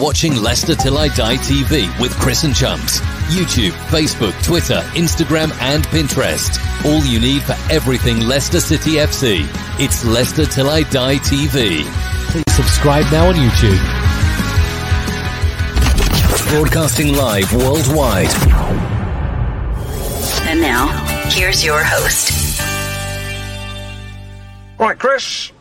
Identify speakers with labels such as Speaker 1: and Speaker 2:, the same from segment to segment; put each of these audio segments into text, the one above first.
Speaker 1: Watching Leicester Till I Die TV with Chris and Chumps. YouTube, Facebook, Twitter, Instagram, and Pinterest. All you need for everything Leicester City FC. It's Leicester Till I Die TV.
Speaker 2: Please subscribe now on YouTube.
Speaker 1: Broadcasting live worldwide.
Speaker 3: And now, here's your host.
Speaker 4: Right, Chris.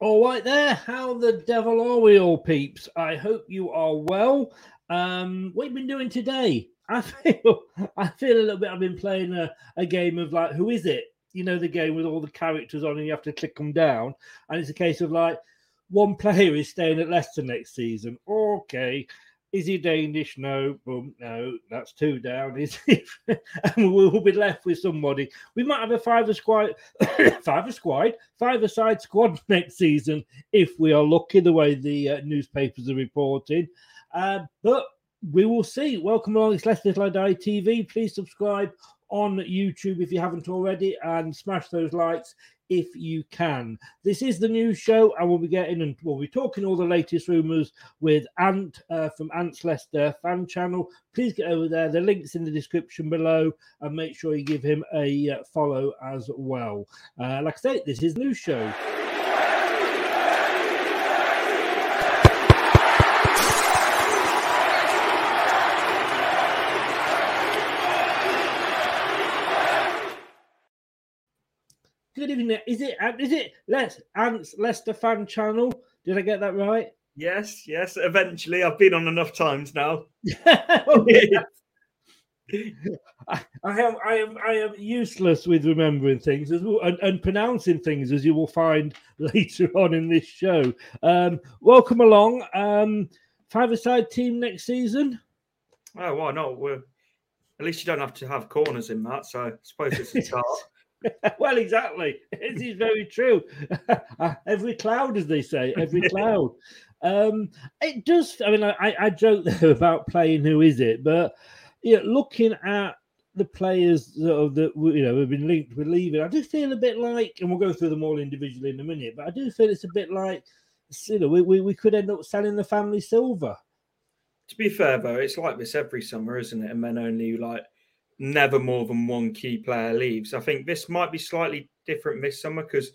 Speaker 4: All right, there. How the devil are we all, peeps? I hope you are well. Um, what have you been doing today? I feel, I feel a little bit. I've been playing a, a game of like, who is it? You know, the game with all the characters on, and you have to click them down. And it's a case of like, one player is staying at Leicester next season. Okay, is he Danish? No. Boom. No. That's two down. Is he? and we'll be left with somebody. We might have a five squad, five squad, five side squad next season if we are lucky. The way the uh, newspapers are reporting, uh, but we will see. Welcome along. It's Leicester Till I Die TV. Please subscribe on YouTube if you haven't already, and smash those likes if you can. This is the new show, and we'll be getting and we'll be talking all the latest rumours with Ant uh, from Ant's Leicester fan channel. Please get over there. The link's in the description below, and make sure you give him a uh, follow as well. Uh, like I say, this is new show. Good evening. Is it is it Les Ant's Leicester fan channel? Did I get that right?
Speaker 5: Yes, yes. Eventually, I've been on enough times now.
Speaker 4: Oh. I, I am I am I am useless with remembering things as well and, and pronouncing things as you will find later on in this show. Um, welcome along. Um, five-a-side team next season.
Speaker 5: Oh, why not? We're, at least you don't have to have corners in that, so I suppose it's a start.
Speaker 4: well, exactly. This is very true. every cloud, as they say, every cloud. Um, it does. I mean, I, I joke there about playing who is it, but you know, looking at the players that, that you know have been linked with leaving, I do feel a bit like, and we'll go through them all individually in a minute, but I do feel it's a bit like, you know, we, we, we could end up selling the family silver.
Speaker 5: To be fair, though, it's like this every summer, isn't it? And then only like never more than one key player leaves. I think this might be slightly different this summer because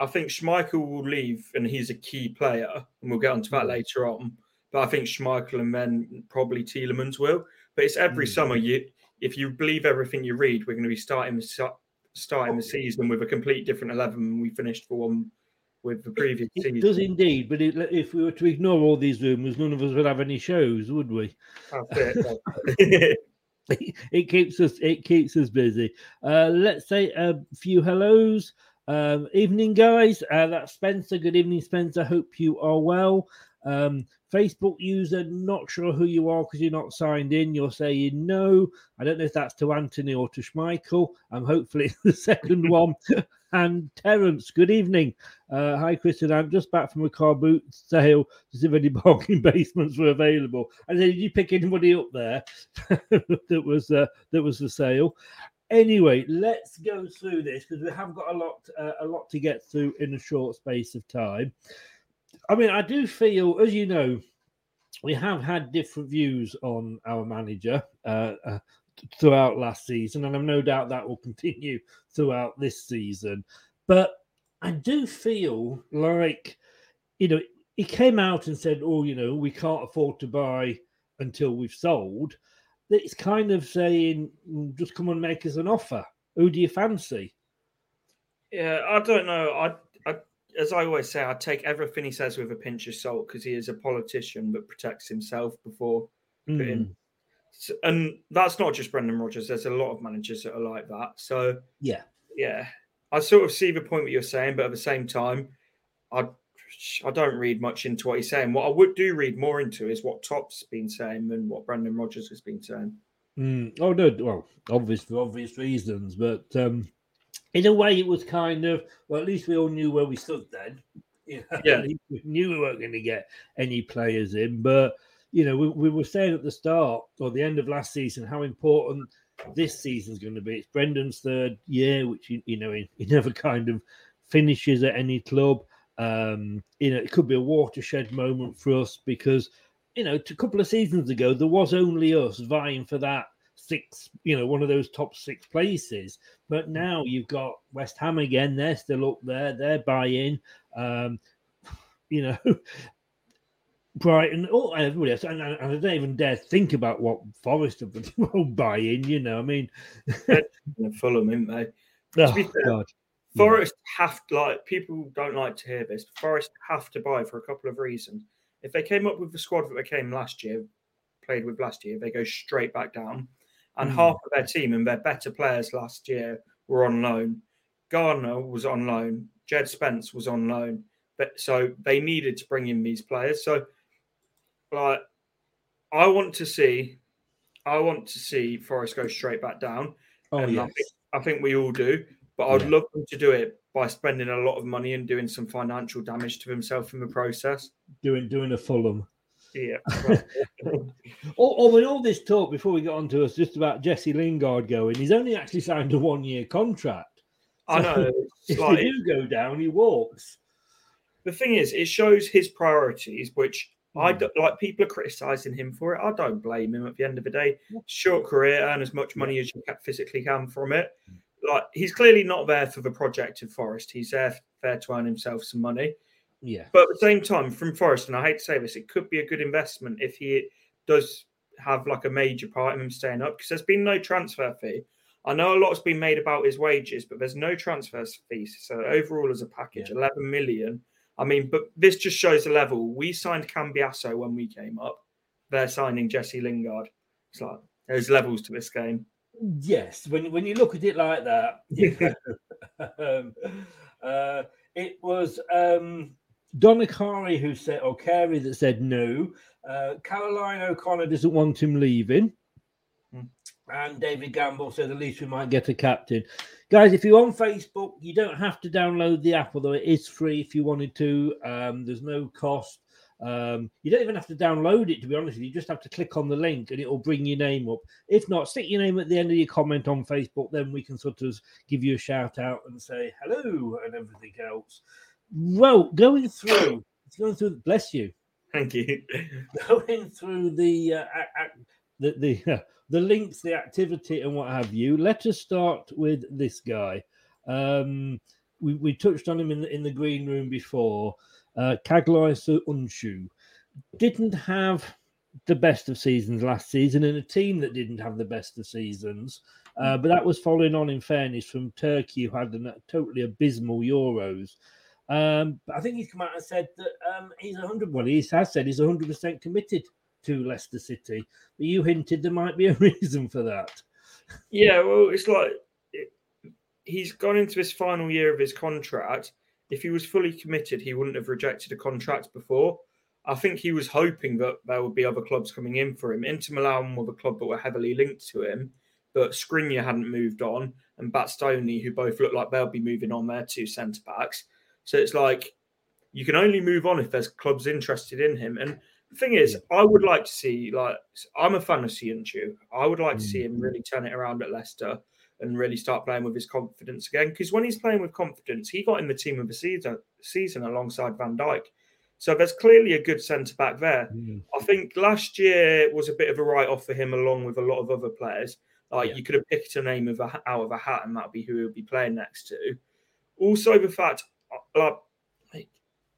Speaker 5: I think Schmeichel will leave and he's a key player, and we'll get onto that mm. later on. But I think Schmeichel and then probably Tielemans will. But it's every mm. summer. You, if you believe everything you read, we're going to be starting starting the season with a complete different eleven we finished for one with the previous
Speaker 4: it,
Speaker 5: season.
Speaker 4: It does indeed, but it, if we were to ignore all these rumours, none of us would have any shows, would we? it. it keeps us it keeps us busy. Uh, let's say a few hellos. Um, evening, guys. Uh, that's Spencer. Good evening, Spencer. Hope you are well. Um, Facebook user, not sure who you are because you're not signed in. You're saying no. I don't know if that's to Anthony or to Schmeichel. I'm hopefully the second one. And Terence, good evening. Uh, hi, Kristen. I'm just back from a car boot sale to see if any parking basements were available. And then did you pick anybody up there that was uh, that was for sale? Anyway, let's go through this because we have got a lot uh, a lot to get through in a short space of time. I mean, I do feel, as you know, we have had different views on our manager uh, uh, throughout last season, and I've no doubt that will continue throughout this season. But I do feel like, you know, he came out and said, "Oh, you know, we can't afford to buy until we've sold." It's kind of saying, mm, "Just come and make us an offer. Who do you fancy?"
Speaker 5: Yeah, I don't know. I as I always say, I take everything he says with a pinch of salt because he is a politician that protects himself before mm. putting. And that's not just Brendan Rodgers. There's a lot of managers that are like that. So
Speaker 4: yeah,
Speaker 5: yeah, I sort of see the point that you're saying, but at the same time, I I don't read much into what he's saying. What I would do read more into is what Top's been saying than what Brendan Rodgers has been saying.
Speaker 4: Mm. Oh no, well, obvious for obvious reasons, but um, in a way, it was kind of well. At least we all knew where we stood then. You know,
Speaker 5: yeah,
Speaker 4: we knew we weren't going to get any players in, but you know, we, we were saying at the start or the end of last season how important this season's going to be. It's Brendan's third year, which you, you know he, he never kind of finishes at any club. Um, you know, it could be a watershed moment for us because you know, a couple of seasons ago there was only us vying for that six, you know, one of those top six places. But now you've got West Ham again. They're still up there. They're buying. Um, you know, Brighton, oh, everybody else. And, and, I don't even dare think about what Forest will buy in. You know, I mean,
Speaker 5: Fulham, isn't they?
Speaker 4: Oh, fair, God.
Speaker 5: Forest yeah. have to, like people don't like to hear this. Forest have to buy for a couple of reasons. If they came up with the squad that they came last year, played with last year, they go straight back down and mm. half of their team and their better players last year were on loan. Garner was on loan. Jed Spence was on loan. But so they needed to bring in these players. So, like, I want to see, I want to see Forest go straight back down.
Speaker 4: Oh and yes.
Speaker 5: I think, I think we all do. But I'd yeah. love them to do it by spending a lot of money and doing some financial damage to himself in the process.
Speaker 4: Doing doing a Fulham.
Speaker 5: Yeah.
Speaker 4: oh, oh, with all this talk before we get on to us just about Jesse Lingard going, he's only actually signed a one year contract.
Speaker 5: So I know.
Speaker 4: If like, do go down, he walks.
Speaker 5: The thing is, it shows his priorities, which. I hmm. don't, like. People are criticizing him for it. I don't blame him. At the end of the day, short career, earn as much money as you can physically can from it. Like he's clearly not there for the project of Forest. He's there, there to earn himself some money.
Speaker 4: Yeah.
Speaker 5: But at the same time, from Forest, and I hate to say this, it could be a good investment if he does have like a major part of him staying up because there's been no transfer fee. I know a lot's been made about his wages, but there's no transfer fees. So overall, as a package, yeah. 11 million. I mean, but this just shows the level. We signed Cambiasso when we came up. They're signing Jesse Lingard. It's like there's levels to this game.
Speaker 4: Yes, when when you look at it like that, yeah. um, uh, it was um, Donacari who said, or Carey that said no. Uh, Caroline O'Connor doesn't want him leaving. Hmm. And David Gamble said at least we might get a captain. Guys, if you're on Facebook, you don't have to download the app, although it is free if you wanted to. Um, there's no cost. Um, you don't even have to download it, to be honest you. You just have to click on the link and it will bring your name up. If not, stick your name at the end of your comment on Facebook, then we can sort of give you a shout out and say hello and everything else. Well, going through, going through, bless you.
Speaker 5: Thank you.
Speaker 4: Going through the uh, the the, uh, the links, the activity, and what have you. Let us start with this guy. Um, we, we touched on him in the, in the green room before. Uh, Çağlar Söyüncü didn't have the best of seasons last season in a team that didn't have the best of seasons. Uh, but that was following on, in fairness, from Turkey, who had a totally abysmal Euros. Um, but I think he's come out and said that um, he's 100. Well, he has said he's 100 percent committed to Leicester City. But you hinted there might be a reason for that.
Speaker 5: Yeah, well, it's like it, he's gone into his final year of his contract. If he was fully committed, he wouldn't have rejected a contract before. I think he was hoping that there would be other clubs coming in for him. Inter Milan were the club that were heavily linked to him, but Skriniar hadn't moved on, and Bastoni, who both looked like they'll be moving on, their two centre backs. So it's like you can only move on if there's clubs interested in him. And the thing is, I would like to see like I'm a fan of Söyüncü. I would like to see him really turn it around at Leicester and really start playing with his confidence again. Because when he's playing with confidence, he got in the team of the season season alongside Van Dijk. So there's clearly a good centre back there. Mm. I think last year was a bit of a write off for him, along with a lot of other players. Like yeah. you could have picked a name of a, out of a hat, and that'd be who he would be playing next to. Also, the fact like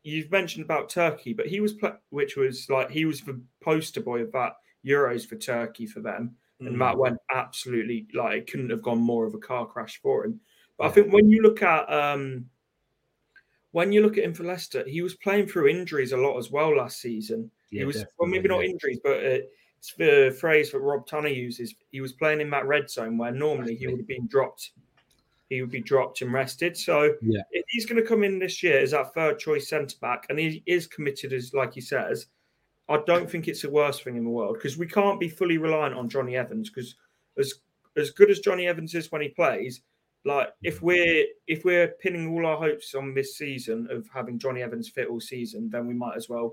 Speaker 5: you've mentioned about Turkey, but he was which was like he was the poster boy of that Euros for Turkey for them, mm. and that went absolutely like it couldn't have gone more of a car crash for him. But yeah. I think when you look at um when you look at him for Leicester, he was playing through injuries a lot as well last season. Yeah, he was well, maybe not injuries, but uh, it's the phrase that Rob Tanner uses. He was playing in that red zone where normally he would have been dropped he would be dropped and rested. So
Speaker 4: yeah.
Speaker 5: if he's going to come in this year as our third choice centre back, and he is committed as like he says, I don't think it's the worst thing in the world because we can't be fully reliant on Johnny Evans because as as good as Johnny Evans is when he plays, like if we're if we're pinning all our hopes on this season of having Johnny Evans fit all season, then we might as well we,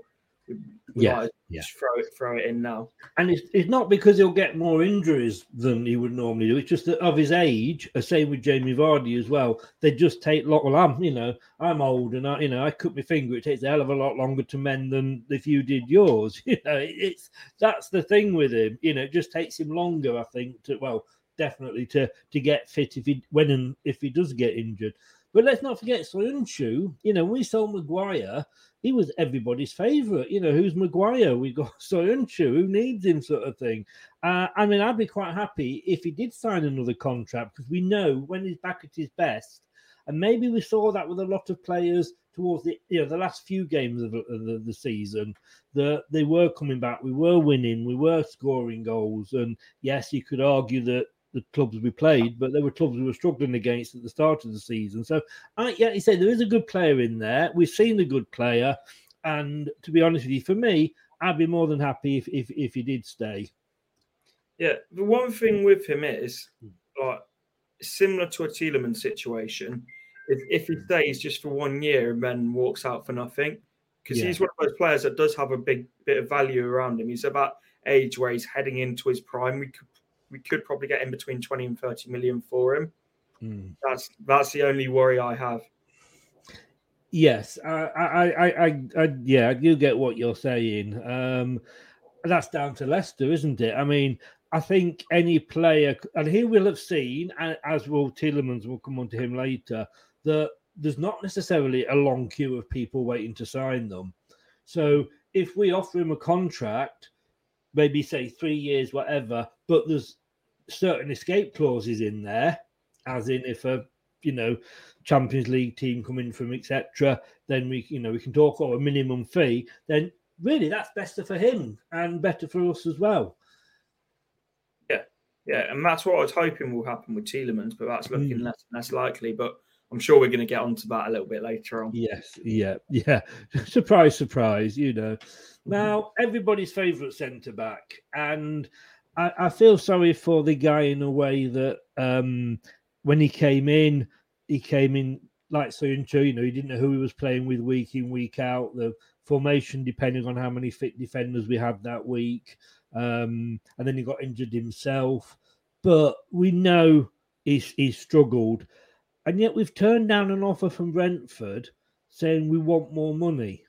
Speaker 4: yeah, yeah.
Speaker 5: Just throw it, throw it in now.
Speaker 4: And it's, it's not because he'll get more injuries than he would normally do. It's just that of his age, uh, same with Jamie Vardy as well. They just take lot. Well, I'm, you know, I'm old and I, you know, I cut my finger. It takes a hell of a lot longer to mend than if you did yours. You know, it's that's the thing with him. You know, it just takes him longer, I think. To well, definitely to to get fit if he when and if he does get injured. But let's not forget Söyüncü. You know, we saw Maguire he was everybody's favourite. You know, who's Maguire? We got Söyüncü, who needs him, sort of thing. Uh, I mean, I'd be quite happy if he did sign another contract because we know when he's back at his best, and maybe we saw that with a lot of players towards the you know the last few games of the, the, the season that they were coming back we were winning we were scoring goals and yes you could argue that the clubs we played, but there were clubs we were struggling against at the start of the season. So, I, yeah, you say there is a good player in there. We've seen a good player, and to be honest with you, for me, I'd be more than happy if if, if he did stay.
Speaker 5: Yeah, the one thing with him is hmm. like similar to a Tielemans situation. If, if he stays just for one year and then walks out for nothing, because yeah. he's one of those players that does have a big bit of value around him. He's about age where he's heading into his prime. We could we could probably get in between 20 and 30 million for him. Mm. That's that's the only worry I have.
Speaker 4: Yes, I, I, I, I, I, yeah, I do get what you're saying. Um, that's down to Leicester, isn't it? I mean, I think any player, and he will have seen, as will Tielemans, will come on to him later, that there's not necessarily a long queue of people waiting to sign them. So if we offer him a contract, maybe say three years, whatever, but there's certain escape clauses in there, as in if a you know Champions League team come in from etc., then we you know we can talk about a minimum fee. Then really that's better for him and better for us as well.
Speaker 5: Yeah, yeah, and that's what I was hoping will happen with Tielemans, but that's looking mm. less less likely. But I'm sure we're going to get onto that a little bit later on.
Speaker 4: Yes, yeah, yeah. surprise, surprise. You know, now everybody's favourite centre back, and I, I feel sorry for the guy in a way that um, when he came in, he came in like Soyuncu, you know, he didn't know who he was playing with week in, week out. The formation, depending on how many fit defenders we had that week. Um, and then he got injured himself. But we know he's, he's struggled. And yet we've turned down an offer from Brentford saying we want more money.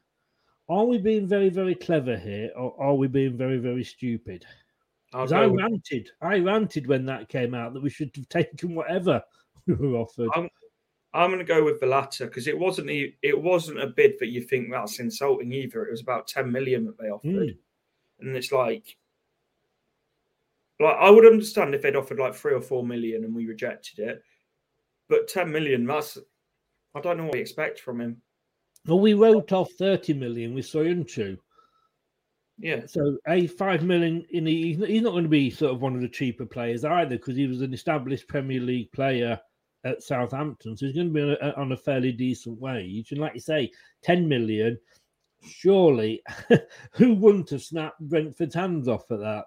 Speaker 4: Are we being very, very clever here, or are we being very, very stupid? Because I
Speaker 5: with-
Speaker 4: ranted, I ranted when that came out that we should have taken whatever we were offered.
Speaker 5: I'm, I'm going to go with the latter because it wasn't it wasn't a bid that you think that's insulting either. It was about 10 million that they offered,
Speaker 4: Mm.
Speaker 5: and it's like, like I would understand if they'd offered like three or four million and we rejected it, but 10 million that's I don't know what we expect from him.
Speaker 4: Well, we wrote off 30 million we with Soyuncu.
Speaker 5: Yeah,
Speaker 4: So a five million in the, he's not- going to be sort of one of the cheaper players either because he was an established Premier League player at Southampton, so he's going to be on a, on a fairly decent wage. And like you say, ten million, surely, who wouldn't have snapped Brentford's hands off at that?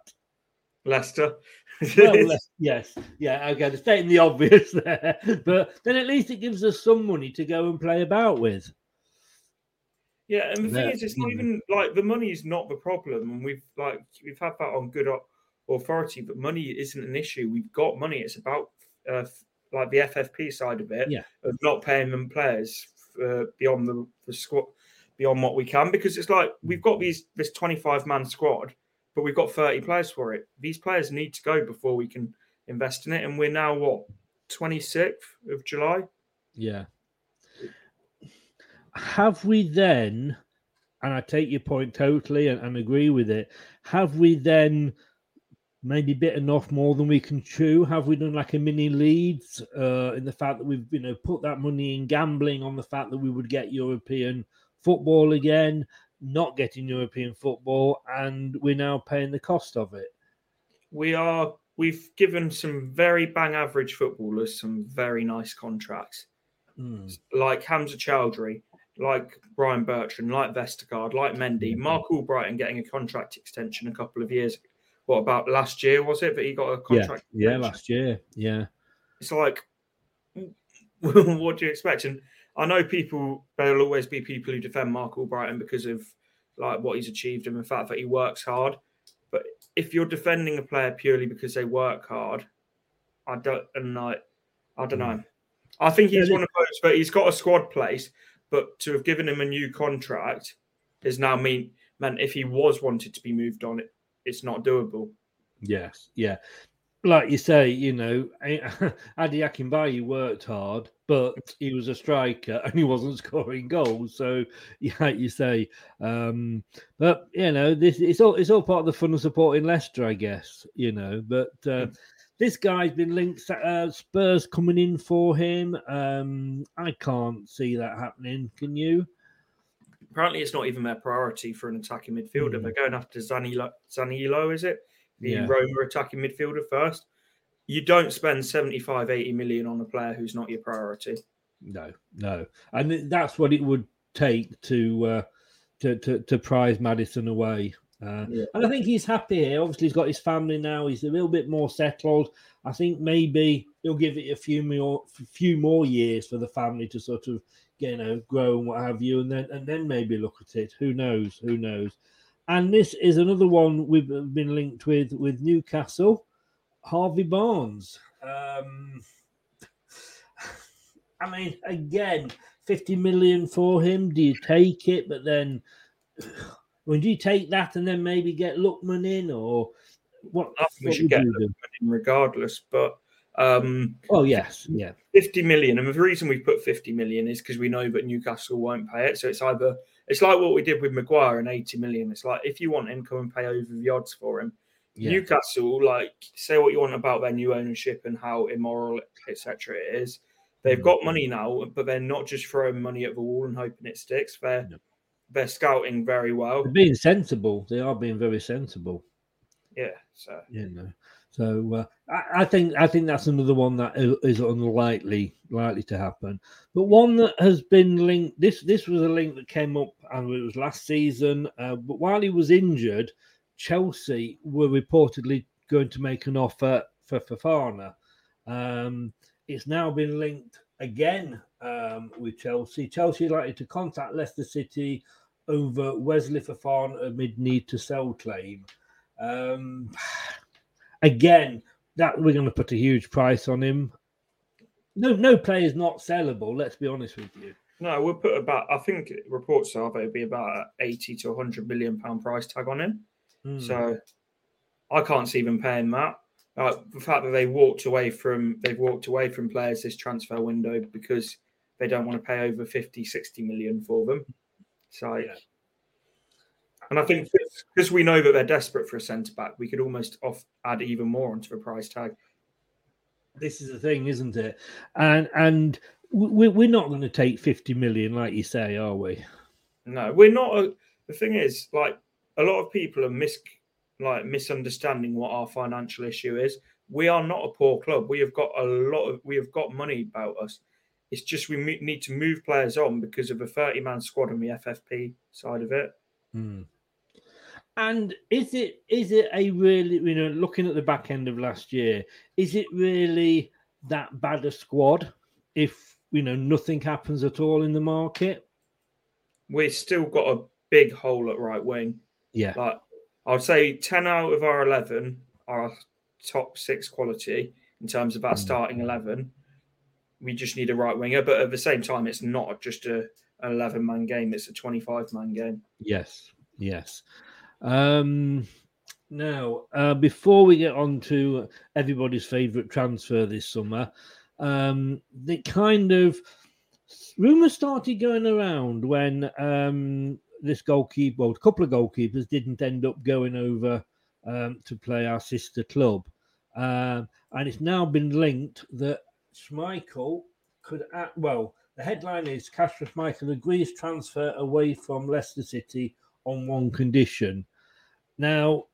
Speaker 5: Leicester.
Speaker 4: Well, yes, yeah, okay, stating the obvious there, but then at least it gives us some money to go and play about with.
Speaker 5: Yeah, and the thing
Speaker 4: Yeah,
Speaker 5: is, it's not even like the money is not the problem, and we've like we've had that on good authority. But money isn't an issue. We've got money. It's about uh, like the FFP side of it,
Speaker 4: Yeah.
Speaker 5: of not paying them players uh, beyond the, the squad, beyond what we can, because it's like we've got these this twenty five man squad, but we've got thirty players for it. These players need to go before we can invest in it, and we're now what twenty sixth of July.
Speaker 4: Yeah. Have we then, and I take your point totally and, and agree with it, have we then maybe bitten off more than we can chew? Have we done like a mini Leeds uh, in the fact that we've you know put that money in gambling on the fact that we would get European football again, not getting European football, and we're now paying the cost of it?
Speaker 5: we are we've given some very bang average footballers some very nice contracts
Speaker 4: Hmm.
Speaker 5: like Hamza Choudhury, like Ryan Bertrand, like Vestergaard, like Mendy, mm-hmm. Marc Albrighton getting a contract extension a couple of years. What about last year? Was it that he got a contract?
Speaker 4: yeah,
Speaker 5: extension?
Speaker 4: last year, yeah.
Speaker 5: It's like, what do you expect? And I know people. There'll always be people who defend Marc Albrighton because of like what he's achieved and the fact that he works hard. But if you're defending a player purely because they work hard, I don't. And like, I don't mm. know. I think he's one of those. But he's got a squad place. But to have given him a new contract is now mean meant if he was wanted to be moved on, it, it's not doable.
Speaker 4: Yes, yeah. Like you say, you know, Ade Akinbiyi worked hard, but he was a striker and he wasn't scoring goals. So, yeah, like you say, um, but you know, this it's all it's all part of the fun of supporting Leicester, I guess. You know, but uh, this guy's been linked. Uh, Spurs coming in for him. Um, I can't see that happening. Can you?
Speaker 5: Apparently, it's not even their priority for an attacking midfielder. They're going after Zaniolo, Zaniolo is it? The
Speaker 4: Yeah.
Speaker 5: Roma attacking midfielder first. You don't spend 75, 80 million on a player who's not your priority.
Speaker 4: No, no, and that's what it would take to uh, to, to to prize Maddison away. Uh,
Speaker 5: Yeah.
Speaker 4: And I think he's happy here. Obviously, he's got his family now. He's a little bit more settled. I think maybe he'll give it a few more few more years for the family to sort of you know grow and what have you, and then and then maybe look at it. Who knows? Who knows? And this is another one we've been linked with with Newcastle, Harvey Barnes. Um, I mean, again, 50 million for him. Do you take it? But then, do you take that and then maybe get Lookman in or what?
Speaker 5: I think we should get
Speaker 4: do?
Speaker 5: in regardless. But um,
Speaker 4: Oh, yes. Yeah.
Speaker 5: 50 million, and the reason we put 50 million is because we know that Newcastle won't pay it. So it's either it's like what we did with Maguire and 80 million. It's like if you want him, come and pay over the odds for him.
Speaker 4: Yeah.
Speaker 5: Newcastle, like say what you want about their new ownership and how immoral, etc. it is. They've
Speaker 4: Mm.
Speaker 5: got money now, but they're not just throwing money at the wall and hoping it sticks. They're they're scouting very well.
Speaker 4: They're being sensible. They are being very sensible.
Speaker 5: Yeah, so
Speaker 4: you know. So uh, I, I think I think that's another one that is unlikely likely to happen. But one that has been linked. This this was a link that came up, and it was last season. Uh, but while he was injured, Chelsea were reportedly going to make an offer for Fofana. Um, it's now been linked again um, with Chelsea. Chelsea likely to contact Leicester City over Wesley Fofana amid need to sell claim. Um, again, that we're going to put a huge price on him. No, no player is not sellable. Let's be honest with you.
Speaker 5: No, we'll put about. I think reports are it'd be about eighty to hundred million pound price tag on him.
Speaker 4: Hmm.
Speaker 5: So I can't see them paying that. Uh, the fact that they walked away from they've walked away from players this transfer window because they don't want to pay over 50, 60 million for them. So,
Speaker 4: Yeah.
Speaker 5: and I think because we know that they're desperate for a centre back, we could almost off add even more onto the price tag.
Speaker 4: this is the thing, isn't it? And and we, we're not going to take fifty million, like you say, are we?
Speaker 5: No, we're not. A, the thing is, like a lot of people are mis like misunderstanding what our financial issue is. We are not a poor club. We have got a lot of we have got money about us. It's just we need to move players on because of a thirty man squad on the FFP side of it.
Speaker 4: Hmm. And is it is it a really you know looking at the back end of last year, is it really that bad a squad if you know nothing happens at all in the market?
Speaker 5: We've still got a big hole at right wing.
Speaker 4: Yeah.
Speaker 5: Like I'd say ten out of our eleven are top six quality in terms of our starting eleven. We just need a right winger, but at the same time, it's not just a an eleven man game; it's a twenty five man game.
Speaker 4: Yes, yes. Um, now, uh, before we get on to everybody's favourite transfer this summer, um, the kind of rumours started going around when um, this goalkeeper, well, a couple of goalkeepers didn't end up going over um, to play our sister club. Um, and it's now been linked that Schmeichel could, act, well, the headline is Kasper Schmeichel agrees transfer away from Leicester City on one condition. Now,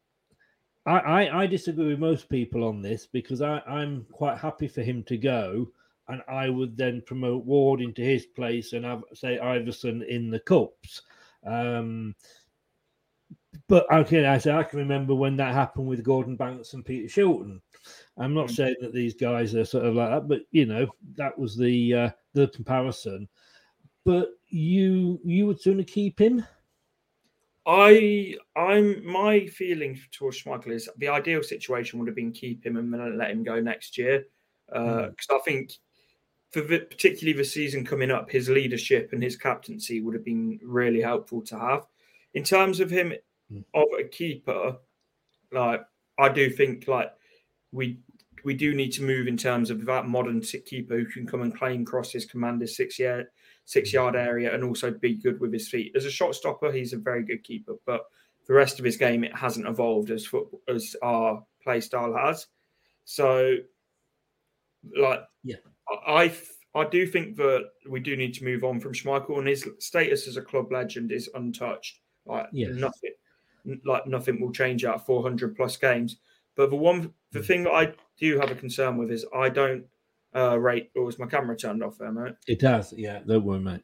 Speaker 4: I, I, I disagree with most people on this because I, I'm quite happy for him to go, and I would then promote Ward into his place and have say Iversen in the cups. Um, but okay, I say I can remember when that happened with Gordon Banks and Peter Shilton. I'm not saying that these guys are sort of like that, but you know that was the uh, the comparison. But you you would sooner keep him.
Speaker 5: I I'm my feeling towards Schmeichel is the ideal situation would have been keep him and then let him go next year Uh because I think for the, particularly the season coming up, his leadership and his captaincy would have been really helpful to have. In terms of him hmm. of a keeper, like I do think like we we do need to move in terms of that modern sit keeper who can come and claim cross his commander's six yard six hmm. yard area and also be good with his feet. As a shot stopper, he's a very good keeper, but the rest of his game it hasn't evolved as foot as our play style has. So, like,
Speaker 4: Yeah.
Speaker 5: I I- do think that we do need to move on from Schmeichel, and his status as a club legend is untouched. Like
Speaker 4: Yes.
Speaker 5: nothing, like nothing will change out of 400 plus games. But the one, the
Speaker 4: Mm.
Speaker 5: thing that I do have a concern with is I don't uh, rate. Or was my camera turned off there, mate?
Speaker 4: It does, yeah. Don't worry, mate.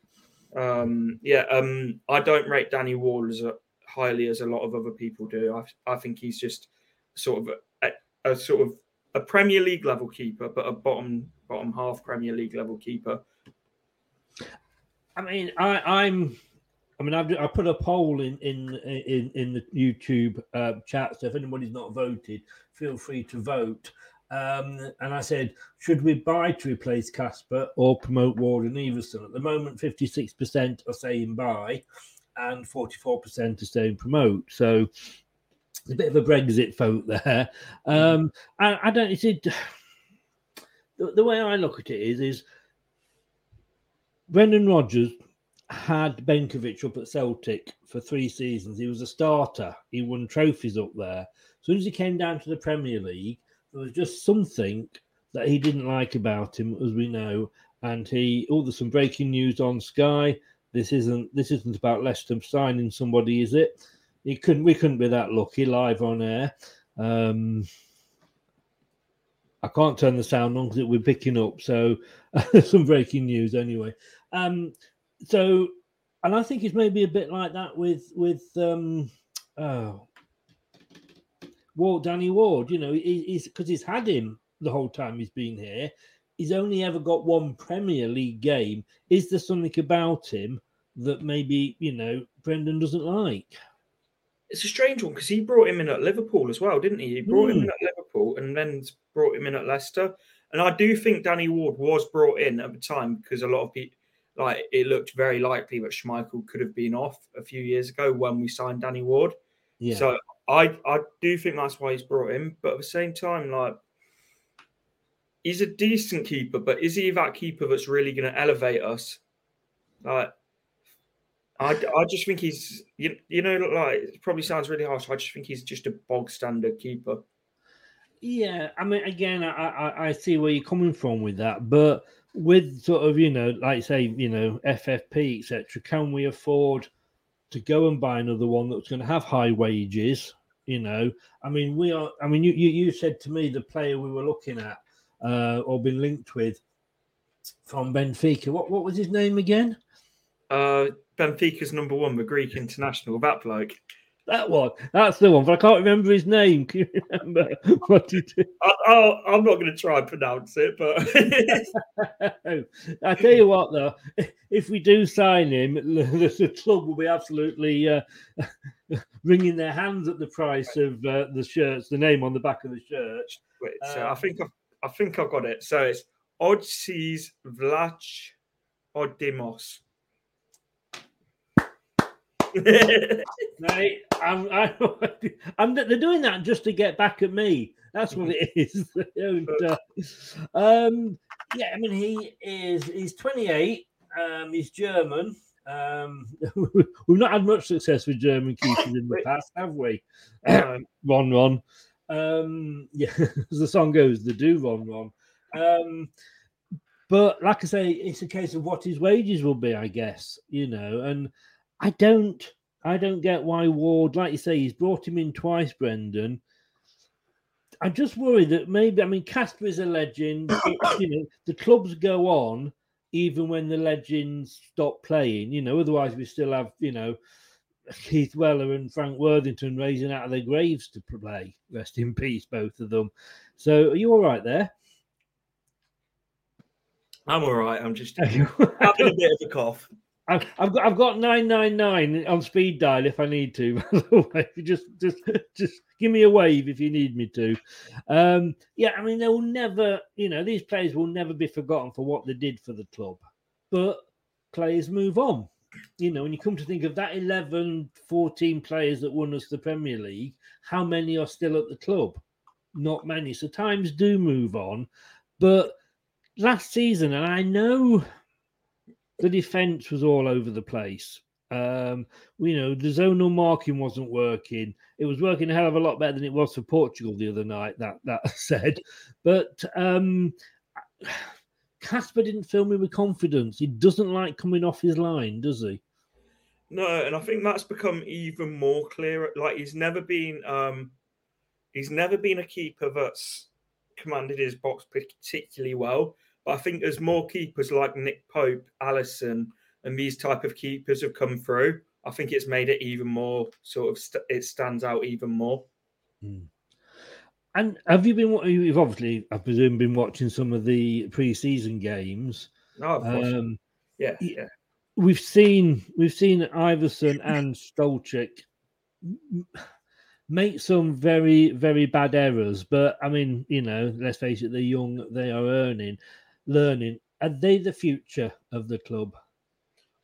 Speaker 5: Um, yeah, um, I don't rate Danny Ward as a, highly as a lot of other people do. I, I think he's just sort of a, a sort of a Premier League level keeper, but a bottom bottom half Premier League level keeper.
Speaker 4: I mean, I, I'm. I mean, I've, I put a poll in in in in the YouTube uh, chat. So if anybody's not voted, feel free to vote. Um, and I said, should we buy to replace Kasper or promote Ward and Iversen? At the moment, fifty-six percent are saying buy, and forty-four percent are saying promote. So a bit of a Brexit vote there. Um, I, I don't. It's it, the, the way I look at it is is Brendan Rodgers had Benkovic up at Celtic for three seasons. He was a starter. He won trophies up there. As soon as he came down to the Premier League, there was just something that he didn't like about him, as we know. And he, oh, there's some breaking news on Sky. This isn't this isn't about Leicester signing somebody, is it? He couldn't. We couldn't be that lucky live on air. Um, I can't turn the sound on because it we're picking up. So some breaking news anyway. Um, so, and I think it's maybe a bit like that with with um, oh, Ward, Danny Ward. You know, he, he's because he's had him the whole time he's been here. He's only ever got one Premier League game. Is there something about him that maybe you know Brendan doesn't like?
Speaker 5: It's a strange one because he brought him in at Liverpool as well, didn't he? He brought mm. him in at Liverpool and then brought him in at Leicester. And I do think Danny Ward was brought in at the time because a lot of people, like, it looked very likely that Schmeichel could have been off a few years ago when we signed Danny Ward. Yeah. So I, I do think that's why he's brought in. But at the same time, like, he's a decent keeper, but is he that keeper that's really going to elevate us? Like, I, I just think he's you, you know like it probably sounds really harsh. I just think he's just a bog standard keeper.
Speaker 4: Yeah, I mean, again, I, I, I see where you're coming from with that, but with sort of you know, like say you know FFP etc. Can we afford to go and buy another one that's going to have high wages? You know, I mean, we are. I mean, you you, you said to me the player we were looking at uh, or been linked with from Benfica. What what was his name again?
Speaker 5: Uh, Benfica's number one, the Greek international, that bloke.
Speaker 4: That one. That's the one, but I can't remember his name. Can you remember what he did?
Speaker 5: I, am not going to try and pronounce it, but
Speaker 4: I tell you what, though, if we do sign him, the, the club will be absolutely uh, wringing their hands at the price of uh, the shirts, the name on the back of the shirt.
Speaker 5: Wait, so um, I think I've, I think I've got it. So it's Odsis Vlach Odimos.
Speaker 4: right, I'm, I, am they're doing that just to get back at me. That's what it is. and, uh, um, yeah, I mean, he is. He's 28. Um, he's German. Um, we've not had much success with German keepers in the past, have we? Um, Ron Ron. Um, yeah, as the song goes, the do Ron Ron. Um, but like I say, it's a case of what his wages will be, I guess, you know, and I don't I don't get why Ward, like you say, he's brought him in twice, Brendan. I just worry that maybe I mean Kasper is a legend. you know, the clubs go on even when the legends stop playing. You know, otherwise we still have you know Keith Weller and Frank Worthington raising out of their graves to play. Rest in peace, both of them. So, are you all right there?
Speaker 5: I'm all right. I'm just having a bit of a cough.
Speaker 4: I've, got I've got nine nine nine on speed dial if I need to. just just just give me a wave if you need me to. Um, yeah, I mean they will never, you know, these players will never be forgotten for what they did for the club, but players move on. You know, when you come to think of that 11, 14 players that won us the Premier League, how many are still at the club? Not many. So times do move on, but last season, and I know the defense was all over the place. Um, you know, the zonal marking wasn't working. It was working a hell of a lot better than it was for Portugal the other night. That that said, but um, Kasper didn't fill me with confidence. He doesn't like coming off his line, does he?
Speaker 5: No, and I think that's become even more clear. Like he's never been, um, he's never been a keeper that's commanded his box particularly well. But I think as more keepers like Nick Pope, Alisson, and these type of keepers have come through, I think it's made it even more sort of st- it stands out even more.
Speaker 4: Mm. And have you been? You've obviously, I presume, been watching some of the pre-season games.
Speaker 5: Oh, of course. Um, yeah, yeah.
Speaker 4: We've seen we've seen Iversen and Stolarczyk make some very very bad errors, but I mean, you know, let's face it, they're young, they are earning learning. Are they the future of the club?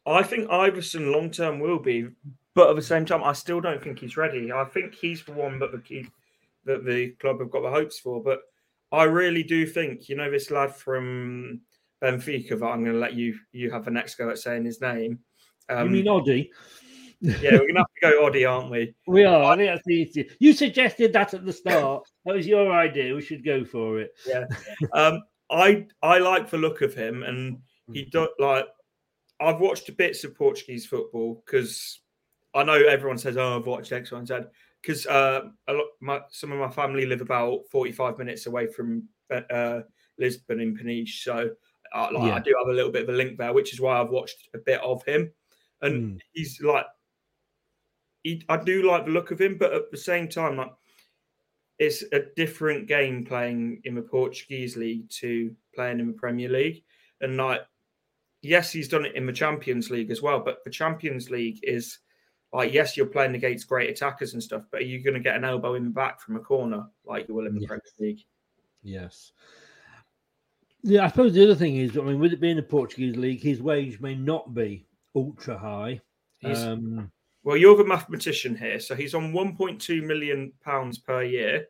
Speaker 5: I think Iversen long term will be, but at the same time, I still don't think he's ready. I think he's the one that the key, that the club have got the hopes for. But I really do think, you know, this lad from Benfica that I'm going to let you you have the next go at saying his name.
Speaker 4: Um, you mean Oddie?
Speaker 5: yeah, we're gonna have to go Oddie, aren't we?
Speaker 4: We are. I think that's easy. You suggested that at the start. That was your idea. We should go for it.
Speaker 5: Yeah. Um, I I like the look of him, and he mm-hmm. do like. I've watched bits of Portuguese football because I know everyone says, "Oh, I've watched X, Y, and Z." Because uh, a lot, my some of my family live about forty-five minutes away from uh, Lisbon in Peniche, so uh, like, yeah. I do have a little bit of a link there, which is why I've watched a bit of him. And mm. he's like, he, I do like the look of him, but at the same time, like it's a different game playing in the Portuguese league to playing in the Premier League. And like, yes, he's done it in the Champions League as well, but the Champions League is like, yes, you're playing against great attackers and stuff, but are you going to get an elbow in the back from a corner like you will in the
Speaker 4: Yes.
Speaker 5: Premier League?
Speaker 4: Yes. Yeah, I suppose the other thing is, I mean, with it being the Portuguese league, his wage may not be ultra high. Um,
Speaker 5: Well, you're the mathematician here, so he's on 1.2 million pounds per year.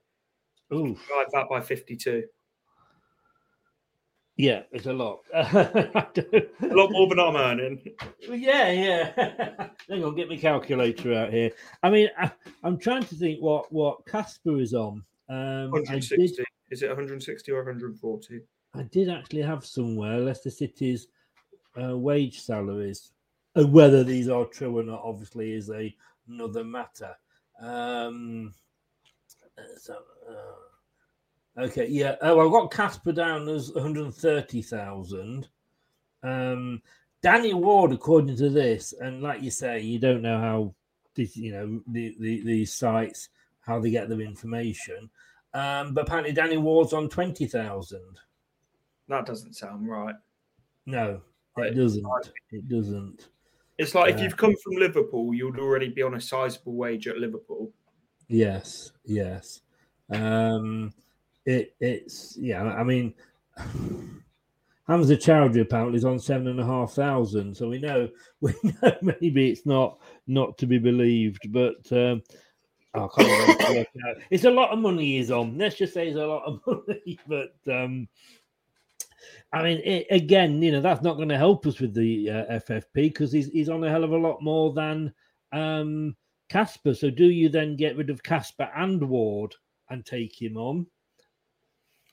Speaker 4: Ooh.
Speaker 5: Divide that by 52.
Speaker 4: yeah, it's a lot.
Speaker 5: A lot more than I'm earning.
Speaker 4: Yeah, yeah. Hang on, get my calculator out here. I mean, I, I'm trying to think what what Kasper is on. Um,
Speaker 5: 160.
Speaker 4: did,
Speaker 5: Is it 160 or 140?
Speaker 4: I did actually have somewhere Leicester City's uh, wage salaries. And whether these are true or not, obviously, is a another matter. Um, uh, so, uh, okay, yeah. Oh, I've got Kasper down as 130,000. Um, Danny Ward, according to this, and like you say, you don't know how this, you know, the, the, these sites how they get their information. Um, but apparently, Danny Ward's on 20,000.
Speaker 5: That doesn't sound right.
Speaker 4: No, it doesn't. It doesn't.
Speaker 5: It's like if you've come from Liverpool, you'd already be on a sizable wage at Liverpool.
Speaker 4: Yes, yes. Um, it it's yeah. I mean, Hamza Choudhury apparently is on seven and a half thousand. So we know we know maybe it's not not to be believed, but um, I can't remember to work out. it's a lot of money he's on. Let's just say it's a lot of money, but um, I mean, it, again, you know, that's not going to help us with the uh, FFP because he's he's on a hell of a lot more than um Kasper. So do you then get rid of Kasper and Ward and take him on?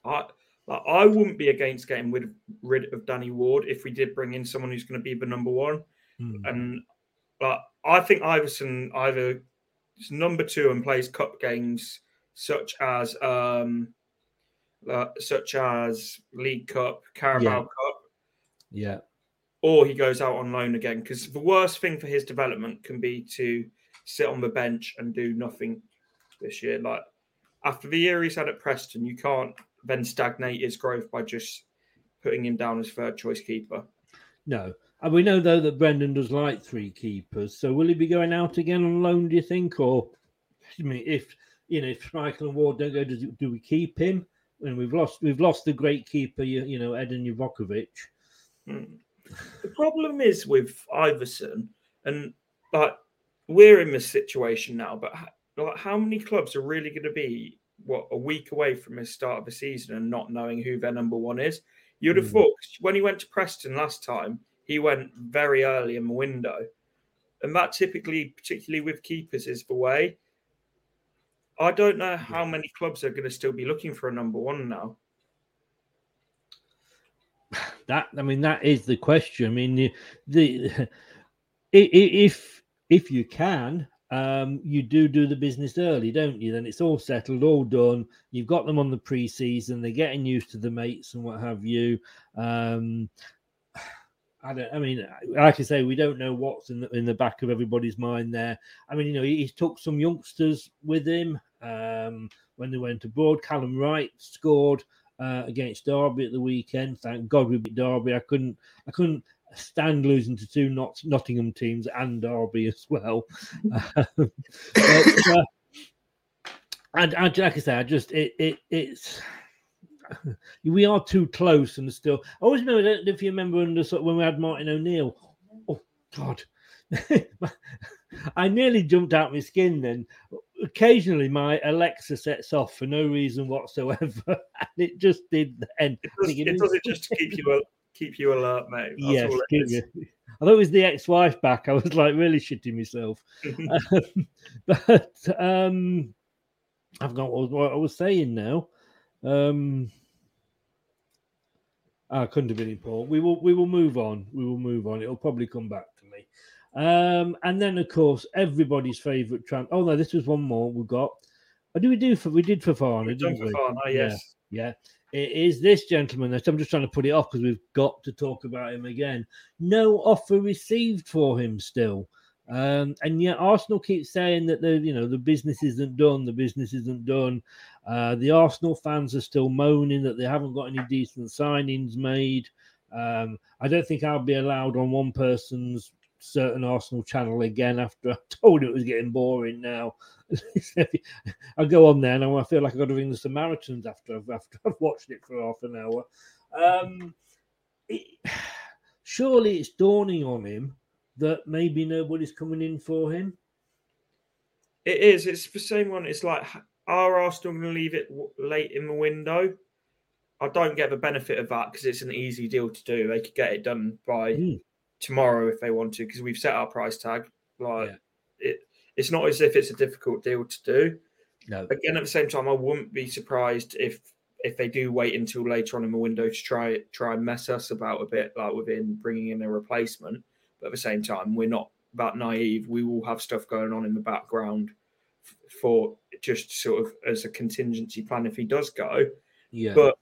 Speaker 5: I like, I wouldn't be against getting rid, rid of Danny Ward if we did bring in someone who's going to be the number one.
Speaker 4: Hmm.
Speaker 5: And like, I think Iversen either is number two and plays cup games such as um uh, such as League Cup, Carabao
Speaker 4: Yeah.
Speaker 5: Cup,
Speaker 4: Yeah,
Speaker 5: or he goes out on loan again. Because the worst thing for his development can be to sit on the bench and do nothing this year. Like after the year he's had at Preston, you can't then stagnate his growth by just putting him down as third choice keeper.
Speaker 4: no. And we know though that Brendan does like three keepers. So will he be going out again on loan? Do you think, or I mean, if you know, if Michael and Ward don't go, do we keep him? And we've lost, we've lost the great keeper, you, you know, Eldin Jakupović.
Speaker 5: Hmm. The problem is with Iversen, and like we're in this situation now, but h- like how many clubs are really going to be what a week away from the start of the season and not knowing who their number one is? You'd have
Speaker 4: Mm.
Speaker 5: thought when he went to Preston last time, he went very early in the window, and that typically, particularly with keepers, is the way. I don't know how many clubs are going to still be looking for a number one now.
Speaker 4: That I mean, that is the question. I mean, the, the if if you can, um, you do do the business early, don't you? Then it's all settled, all done. You've got them on the pre-season. They're getting used to the mates and what have you. Um, I don't. I mean, like I say, we don't know what's in the, in the back of everybody's mind there. I mean, you know, he, he took some youngsters with him um, when they went abroad. Callum Wright scored uh, against Derby at the weekend. Thank God we beat Derby. I couldn't. I couldn't stand losing to two Not- Nottingham teams and Derby as well. Um, but, uh, and, and like I say, I just it, it it's we are too close and still. I always remember. I don't know if you remember under sort of when we had Martin O'Neill. Oh God, I nearly jumped out my skin. Then occasionally my Alexa sets off for no reason whatsoever, and it just did. Then
Speaker 5: It does, it does it just to keep you al- keep you alert, mate. That's
Speaker 4: yes,
Speaker 5: all it
Speaker 4: keep
Speaker 5: is.
Speaker 4: me- I thought it was the ex-wife back. I was like really shitting myself. um, but um, I've got what, what I was saying now. Um, I couldn't have been important. We will we will move on. We will move on. It'll probably come back to me. Um, and then of course everybody's favourite tramp. Oh no, this was one more we got. What do we do for we did for
Speaker 5: Fofana, done
Speaker 4: didn't
Speaker 5: for
Speaker 4: we?
Speaker 5: Fofana,
Speaker 4: Yeah,
Speaker 5: yes.
Speaker 4: Yeah. It is this gentleman that I'm just trying to put it off because we've got to talk about him again. No offer received for him still. Um, and yet Arsenal keep saying that the you know the business isn't done, the business isn't done. Uh, the Arsenal fans are still moaning that they haven't got any decent signings made. Um, I don't think I'll be allowed on one person's certain Arsenal channel again after I told it was getting boring now. I go on there and I feel like I've got to ring the Samaritans after I've, after I've watched it for half an hour. Um, it, surely it's dawning on him that maybe nobody's coming in for him.
Speaker 5: It is. It's the same one. It's like, are Arsenal going to leave it late in the window? I don't get the benefit of that because it's an easy deal to do. They could get it done by mm. tomorrow if they want to because we've set our price tag. Like yeah. it, it's not as if it's a difficult deal to do.
Speaker 4: No.
Speaker 5: Again, at the same time, I wouldn't be surprised if if they do wait until later on in the window to try try and mess us about a bit, like within bringing in a replacement. But at the same time, we're not that naive. We will have stuff going on in the background for just sort of as a contingency plan if he does go.
Speaker 4: Yeah.
Speaker 5: But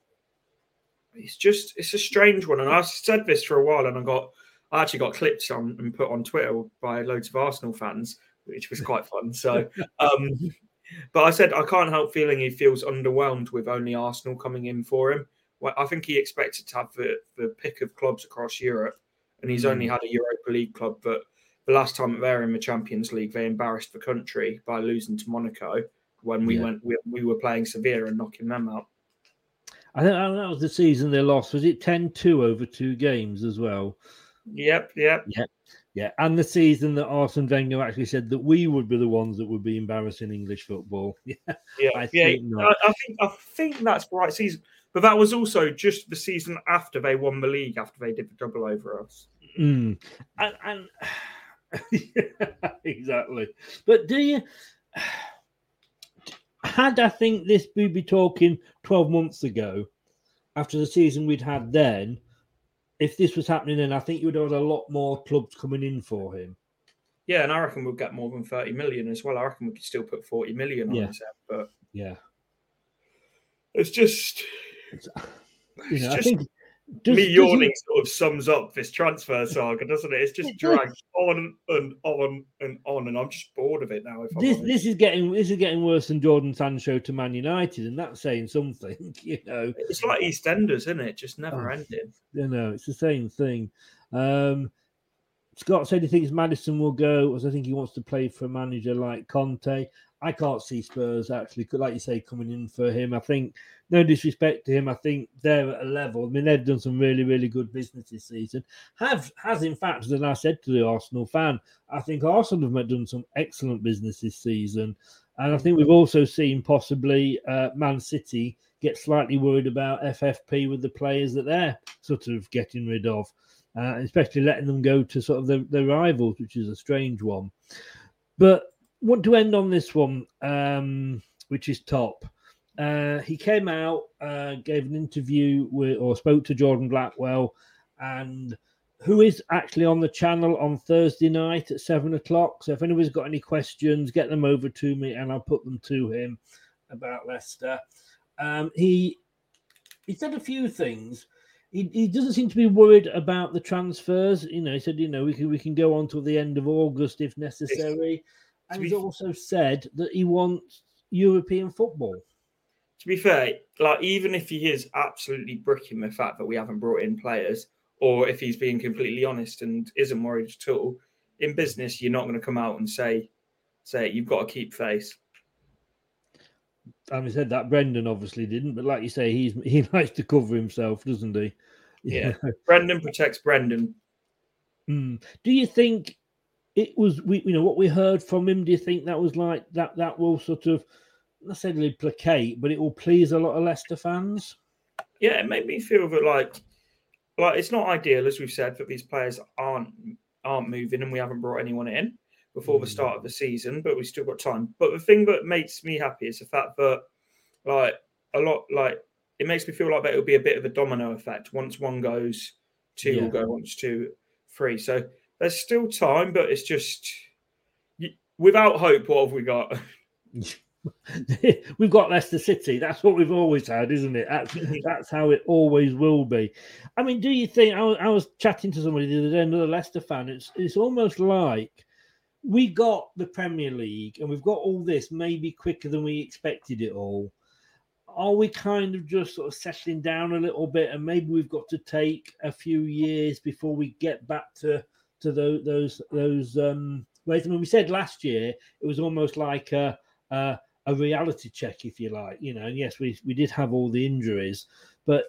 Speaker 5: it's just it's a strange one, and I've said this for a while, and I got I actually got clips on and put on Twitter by loads of Arsenal fans, which was quite fun. So, um, but I said I can't help feeling he feels underwhelmed with only Arsenal coming in for him. Well, I think he expected to have the, the pick of clubs across Europe, and he's mm. only had a Europa League club. But the last time they were in the Champions League, they embarrassed the country by losing to Monaco when we yeah. went we, we were playing Sevilla and knocking them out.
Speaker 4: I think that was the season they lost. Was it 10 2 over two games as well?
Speaker 5: Yep, yep.
Speaker 4: Yep. Yeah, and the season that Arsene Wenger actually said that we would be the ones that would be embarrassing English football.
Speaker 5: yeah, yeah, I yeah. Think I, I, think I think that's the right season, but that was also just the season after they won the league, after they did the double over us.
Speaker 4: Mm. And, and exactly. But do you? had I think this booby talking 12 months ago, after the season we'd had then, if this was happening then, I think you would have had a lot more clubs coming in for him.
Speaker 5: Yeah, and I reckon we'll get more than 30 million as well. I reckon we could still put 40 million on
Speaker 4: yeah.
Speaker 5: this, but
Speaker 4: yeah,
Speaker 5: it's just,
Speaker 4: it's, you know, just, I think
Speaker 5: does, me yawning it... sort of sums up this transfer saga, doesn't it? It's just dragged on and on and on, and I'm just bored of it now.
Speaker 4: this this is getting this is getting worse than Jadon Sancho to Man United, and that's saying something, you know.
Speaker 5: It's like EastEnders, isn't it? Just never oh, ending.
Speaker 4: You know, it's the same thing. Um, Scott said he thinks Maddison will go, as I think he wants to play for a manager like Conte. I can't see Spurs actually, like you say, coming in for him. I think, no disrespect to him, I think they're at a level. I mean, they've done some really, really good business this season. Have has in fact, as I said to the Arsenal fan, I think Arsenal have done some excellent business this season, and I think we've also seen possibly uh, Man City get slightly worried about FFP with the players that they're sort of getting rid of, uh, especially letting them go to sort of their, the rivals, which is a strange one. But want to end on this one, um, which is top. Uh, he came out, uh, gave an interview with, or spoke to Jordan Blackwell, and who is actually on the channel on Thursday night at seven o'clock. So if anybody's got any questions, get them over to me, and I'll put them to him about Leicester. Um, he he said a few things. He, he doesn't seem to be worried about the transfers. You know, he said, you know, we can we can go on till the end of August if necessary and he's also said that he wants European football.
Speaker 5: To be fair, like even if he is absolutely bricking the fact that we haven't brought in players, or if he's being completely honest and isn't worried at all, in business you're not going to come out and say, say you've got to keep face.
Speaker 4: Having said that, Brendan obviously didn't, but like you say, he's he likes to cover himself, doesn't he?
Speaker 5: Yeah, Brendan protects Brendan.
Speaker 4: Mm. Do you think it was we you know what we heard from him do you think that was like that that will sort of necessarily placate but it will please a lot of leicester fans?
Speaker 5: Yeah it made me feel that like like it's not ideal as we've said that these players aren't aren't moving and we haven't brought anyone in before the hmm. start of the season but we've still got time. But the thing that makes me happy is the fact that like a lot like it makes me feel like that it'll be a bit of a domino effect once one goes two yeah. will go once two three. So there's still time, but it's just without hope. What have we got?
Speaker 4: we've got Leicester City. That's what we've always had, isn't it? That's, that's how it always will be. I mean, do you think? I was, I was chatting to somebody the other day, another Leicester fan. It's it's almost like we got the Premier League and we've got all this maybe quicker than we expected it all. Are we kind of just sort of settling down a little bit and maybe we've got to take a few years before we get back to to those those those um ways? I mean, we said last year it was almost like a, a a reality check, if you like, you know. And yes, we we did have all the injuries, but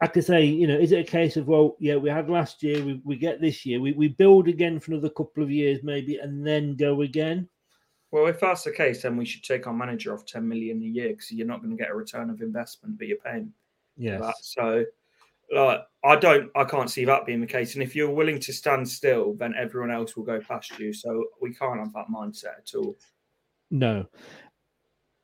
Speaker 4: I could say, you know, is it a case of well, yeah, we had last year, we, we get this year, we, we build again for another couple of years maybe, and then go again.
Speaker 5: Well, if that's the case, then we should take our manager off ten million a year because you're not going to get a return of investment, but you're paying.
Speaker 4: Yes.
Speaker 5: So, like, I don't, I can't see that being the case. And if you're willing to stand still, then everyone else will go past you. So we can't have that mindset at all.
Speaker 4: No.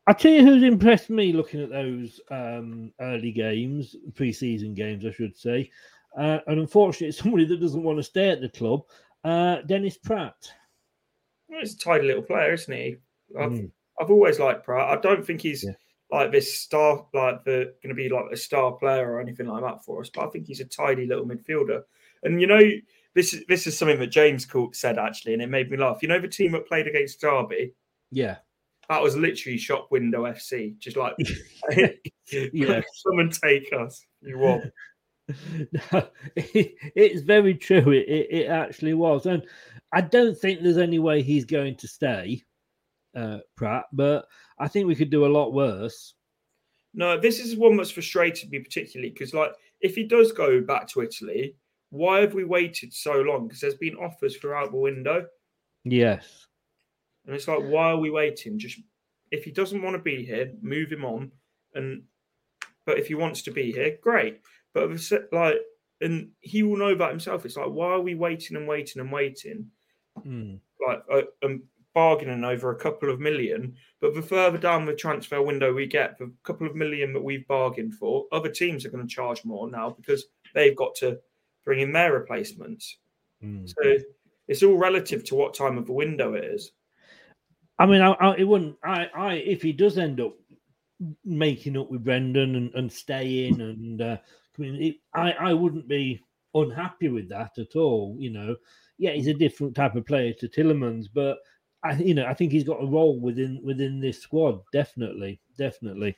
Speaker 4: I'll tell you who's impressed me looking at those um, early games, pre-season games, I should say. Uh, and unfortunately, it's somebody that doesn't want to stay at the club, uh, Dennis Praet.
Speaker 5: Well, he's a tidy little player, isn't he? I've,
Speaker 4: Mm.
Speaker 5: I've always liked Praet. I don't think he's
Speaker 4: Yeah.
Speaker 5: Like this star, like the going to be like a star player or anything like that for us. But I think he's a tidy little midfielder. And you know, this is this is something that James Cook said actually, and it made me laugh. You know, the team that played against Derby,
Speaker 4: Yeah.
Speaker 5: that was literally shop window FC. Just like,
Speaker 4: Yeah.
Speaker 5: come and take us. You want?
Speaker 4: No, it- it's very true. It, it, it actually was. And I don't think there's any way he's going to stay, uh, Praet, but I think we could do a lot worse.
Speaker 5: No, this is one that's frustrated me particularly because, like, if he does go back to Italy, why have we waited so long? Because there's been offers throughout the window.
Speaker 4: Yes.
Speaker 5: And it's like, why are we waiting? Just if he doesn't want to be here, move him on. And but if he wants to be here, great. But like, and he will know that himself. It's like, why are we waiting and waiting and waiting?
Speaker 4: Mm.
Speaker 5: Like, uh, and bargaining over a couple of million. But the further down the transfer window we get, the couple of million that we've bargained for, other teams are going to charge more now because they've got to bring in their replacements.
Speaker 4: Mm.
Speaker 5: So it's all relative to what time of the window it is.
Speaker 4: I mean, I, I, it wouldn't. I, I, if he does end up making up with Brendan and, and staying, and uh, I mean, it, I, I wouldn't be unhappy with that at all. You know, yeah, he's a different type of player to Tielemans, but I, you know, I think he's got a role within within this squad. Definitely, definitely.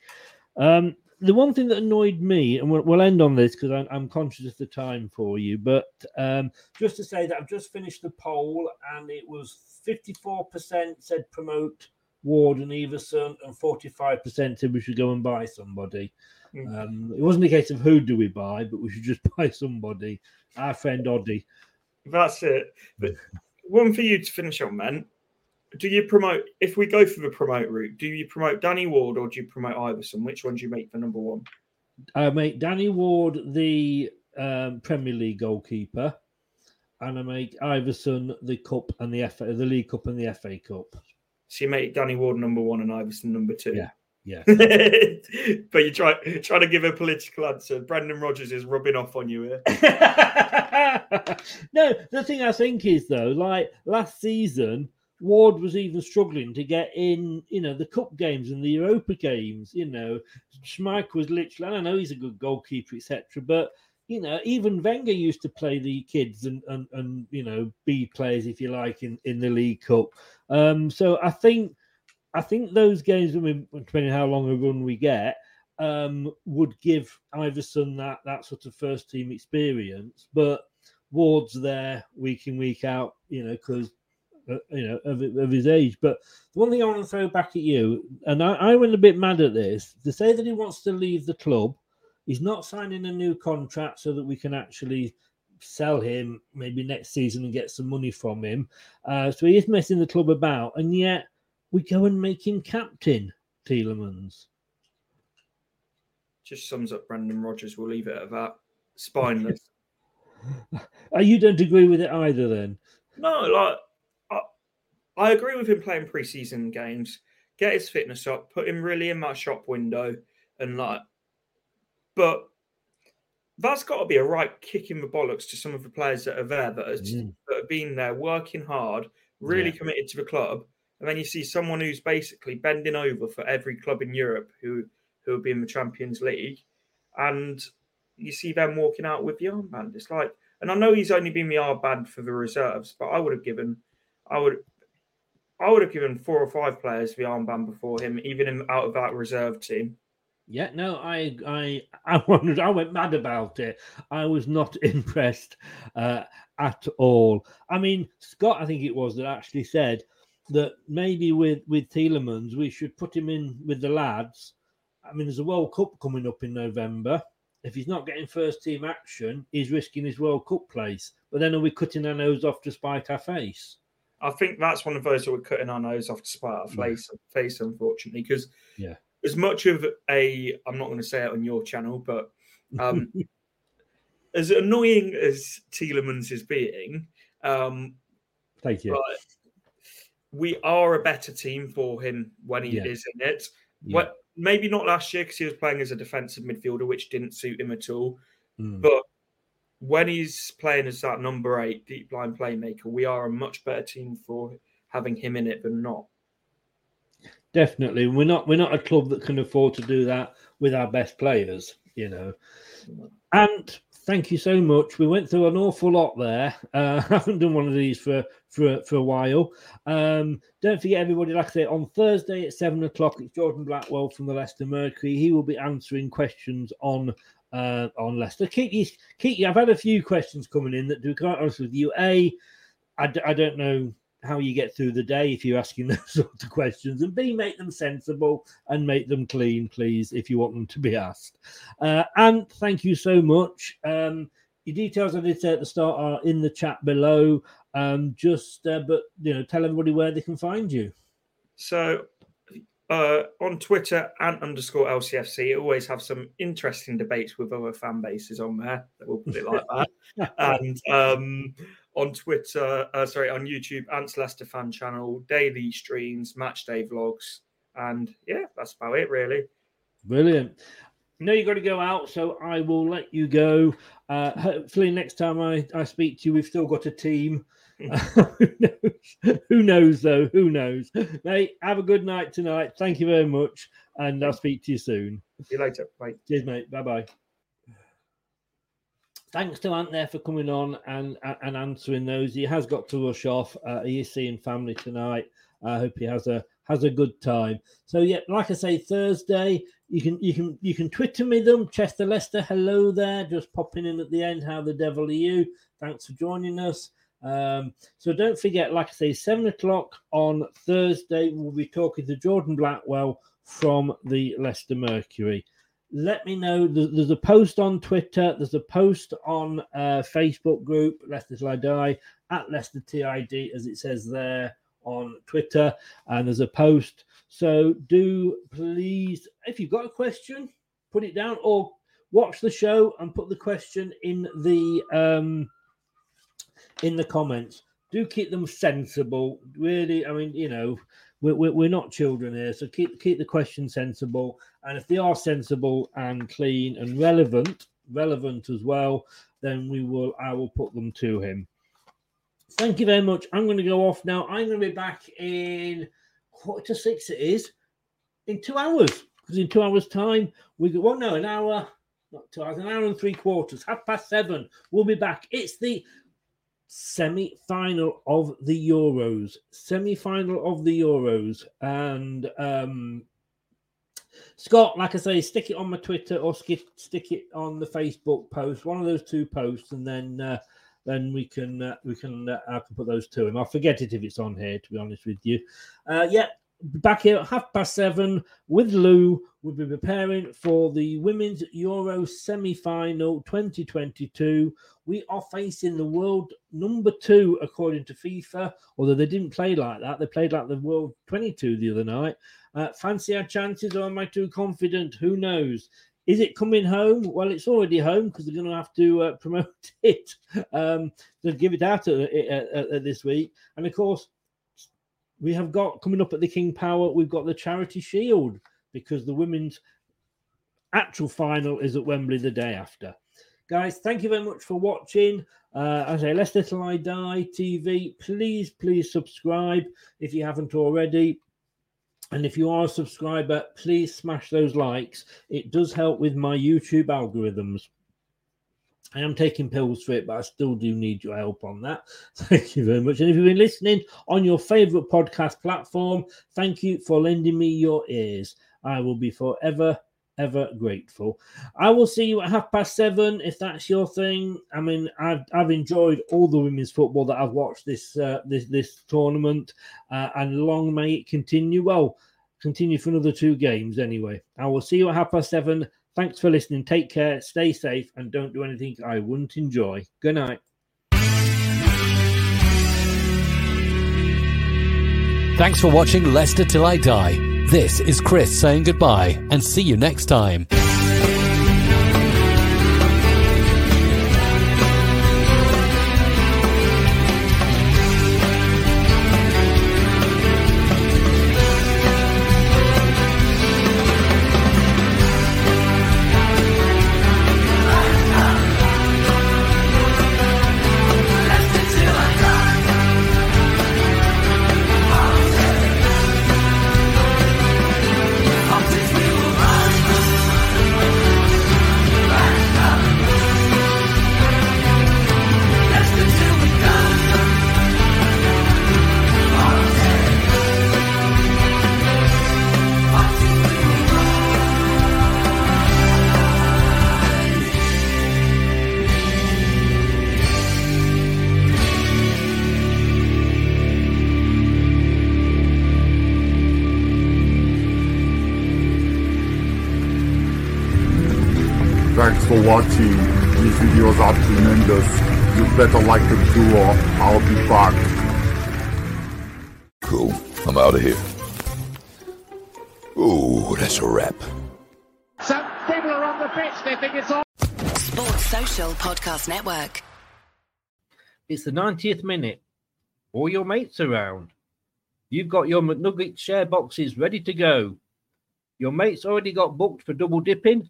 Speaker 4: Um, the one thing that annoyed me, and we'll, we'll end on this because I'm, I'm conscious of the time for you, but um, just to say that I've just finished the poll and it was 54% said promote Ward and Iversen, and 45% said we should go and buy somebody.
Speaker 5: Mm.
Speaker 4: Um, it wasn't a case of who do we buy, but we should just buy somebody. Our friend Oddy.
Speaker 5: That's it. But one for you to finish on, man. Do you promote if we go for the promote route? Do you promote Danny Ward or do you promote Iversen? Which one do you make the number one?
Speaker 4: I make Danny Ward the um, Premier League goalkeeper, and I make Iversen the cup and the FA, the League Cup and the FA Cup.
Speaker 5: So you make Danny Ward number one and Iversen number two.
Speaker 4: Yeah, yeah.
Speaker 5: but you try trying to give a political answer. Brendan Rodgers is rubbing off on you here.
Speaker 4: no, the thing I think is though, like last season, Ward was even struggling to get in, you know, the cup games and the Europa games. You know, Schmeichel was literally, I know he's a good goalkeeper, etc. But you know, even Wenger used to play the kids and and, and you know B players, if you like, in, in the League Cup. Um, so I think I think those games, depending how long a run we get, um, would give Iversen that that sort of first team experience. But Ward's there week in week out, you know, because you know of, of his age. But the one thing I want to throw back at you, and I, I went a bit mad at this, to say that he wants to leave the club. He's not signing a new contract so that we can actually sell him maybe next season and get some money from him. Uh, so he is messing the club about, and yet we go and make him captain, Tielemans.
Speaker 5: Just sums up Brendan Rodgers. We'll leave it at that. Spineless.
Speaker 4: Uh, you don't agree with it either, then?
Speaker 5: No, like I, agree with him playing preseason games. Get his fitness up, put him really in that shop window, and like, but that's got to be a right kick in the bollocks to some of the players that are there that, are,
Speaker 4: Mm.
Speaker 5: that have been there working hard, really
Speaker 4: Yeah.
Speaker 5: committed to the club, and then you see someone who's basically bending over for every club in Europe who who will be in the Champions League, and you see them walking out with the armband. It's like, and I know he's only been the armband for the reserves, but I would have given, I would, I would have given four or five players the armband before him, even in, out of that reserve team.
Speaker 4: Yeah, no, I, I, I wondered. I went mad about it. I was not impressed uh, at all. I mean, Scott, I think it was that actually said that maybe with with Tielemans we should put him in with the lads. I mean, there's a World Cup coming up in November. If he's not getting first team action, he's risking his World Cup place. But then are we cutting our nose off to spite our face?
Speaker 5: I think that's one of those that we're cutting our nose off to spite our face, face unfortunately, because
Speaker 4: yeah,
Speaker 5: as much of a I'm not going to say it on your channel, but um, as annoying as Tielemans is being, um,
Speaker 4: thank you.
Speaker 5: we are a better team for him when he
Speaker 4: Yeah.
Speaker 5: is in it.
Speaker 4: Yeah.
Speaker 5: Well, maybe not last year because he was playing as a defensive midfielder, which didn't suit him at all.
Speaker 4: Mm.
Speaker 5: But when he's playing as that number eight deep line playmaker, we are a much better team for having him in it than not.
Speaker 4: Definitely, we're not we're not a club that can afford to do that with our best players, you know. And thank you so much. We went through an awful lot there. Uh, I haven't done one of these for for for a while. Um, don't forget, everybody. Like I say, on Thursday at seven o'clock, it's Jordan Blackwell from the Leicester Mercury. He will be answering questions on uh, on Leicester. Keep you keep. I've had a few questions coming in that, do. quite honest with you, a I, d- I don't know how you get through the day if you're asking those sorts of questions, and B, make them sensible and make them clean, please, if you want them to be asked. Uh, and thank you so much. Um, your details I did say at the start are in the chat below. Um, just, uh, but you know, tell everybody where they can find you.
Speaker 5: So uh, on Twitter and underscore LCFC, always have some interesting debates with other fan bases on there. We'll put it like that. and um, on Twitter, uh, sorry, on YouTube, Ants Leicester fan channel, daily streams, match day vlogs, and yeah, that's about it, really.
Speaker 4: Brilliant. No, you've got to go out, so I will let you go. Uh, hopefully, next time I, I speak to you, we've still got a team. who knows? Who knows, though? Who knows? Mate, have a good night tonight. Thank you very much, and I'll speak to you soon.
Speaker 5: See you later. Bye.
Speaker 4: Cheers, mate. Bye bye. Thanks to Ant there for coming on and and answering those. He has got to rush off. Uh, he is seeing family tonight. I hope he has a has a good time. So yeah, like I say, Thursday you can you can you can Twitter me them. Chester Lester, hello there. Just popping in at the end. How the devil are you? Thanks for joining us. Um, so don't forget, like I say, seven o'clock on Thursday, we'll be talking to Jordan Blackwell from the Leicester Mercury. Let me know. There's, a post on Twitter. There's a post on uh, Facebook group Leicester Till I Die at Leicester TID, as it says there on Twitter, and there's a post. So do please, if you've got a question, put it down or watch the show and put the question in the um, in the comments. Do keep them sensible. Really, I mean, you know, we're, we're, we're not children here, so keep keep the question sensible. And if they are sensible and clean and relevant, relevant as well, then we will I will put them to him. Thank you very much. I'm going to go off now. I'm going to be back in quarter to six. It is in two hours because in two hours' time we go. Well, no, an hour, not two hours, an hour and three quarters. Half past seven. We'll be back. It's the semi-final of the Euros. Semi-final of the Euros, and um, Scott, like I say, stick it on my Twitter or stick stick it on the Facebook post. One of those two posts, and then. Uh, then we can uh, we can uh, I can put those to him. I'll forget it if it's on here. To be honest with you, uh, yeah. Back here at half past seven with Lou. We'll be preparing for the Women's Euro semi final 2022. We are facing the world number two, according to FIFA, although they didn't play like that. They played like the world 22 the other night. Uh, fancy our chances, or am I too confident? Who knows? Is it coming home? Well, it's already home because they're going to have to uh, promote it um, to give it out at, at, at this week. And of course, we have got coming up at the King Power, we've got the Charity Shield because the women's actual final is at Wembley the day after. Guys, thank you very much for watching. Uh, as I say, Leicester Till I Die TV. Please, please subscribe if you haven't already. And if you are a subscriber, please smash those likes. It does help with my YouTube algorithms. I am taking pills for it, but I still do need your help on that. Thank you very much. And if you've been listening on your favorite podcast platform, thank you for lending me your ears. I will be forever, ever grateful. I will see you at half past seven if that's your thing. I mean, I've I've enjoyed all the women's football that I've watched this uh, this this tournament, uh, and long may it continue. Well, continue for another two games anyway. I will see you at half past seven. Thanks for listening. Take care, stay safe, and don't do anything I wouldn't enjoy. Good night.
Speaker 2: Thanks for watching Leicester Till I Die. This is Chris saying goodbye and see you next time.
Speaker 6: Thanks for watching. These videos are tremendous. You better like them too or I'll be back.
Speaker 7: Cool. I'm out of here. Ooh, that's a wrap.
Speaker 8: Some people are on the pitch. They think it's on.
Speaker 3: Sports Social Podcast Network.
Speaker 4: It's the 90th minute. All your mates around. You've got your McNugget share boxes ready to go. Your mates already got booked for double dipping,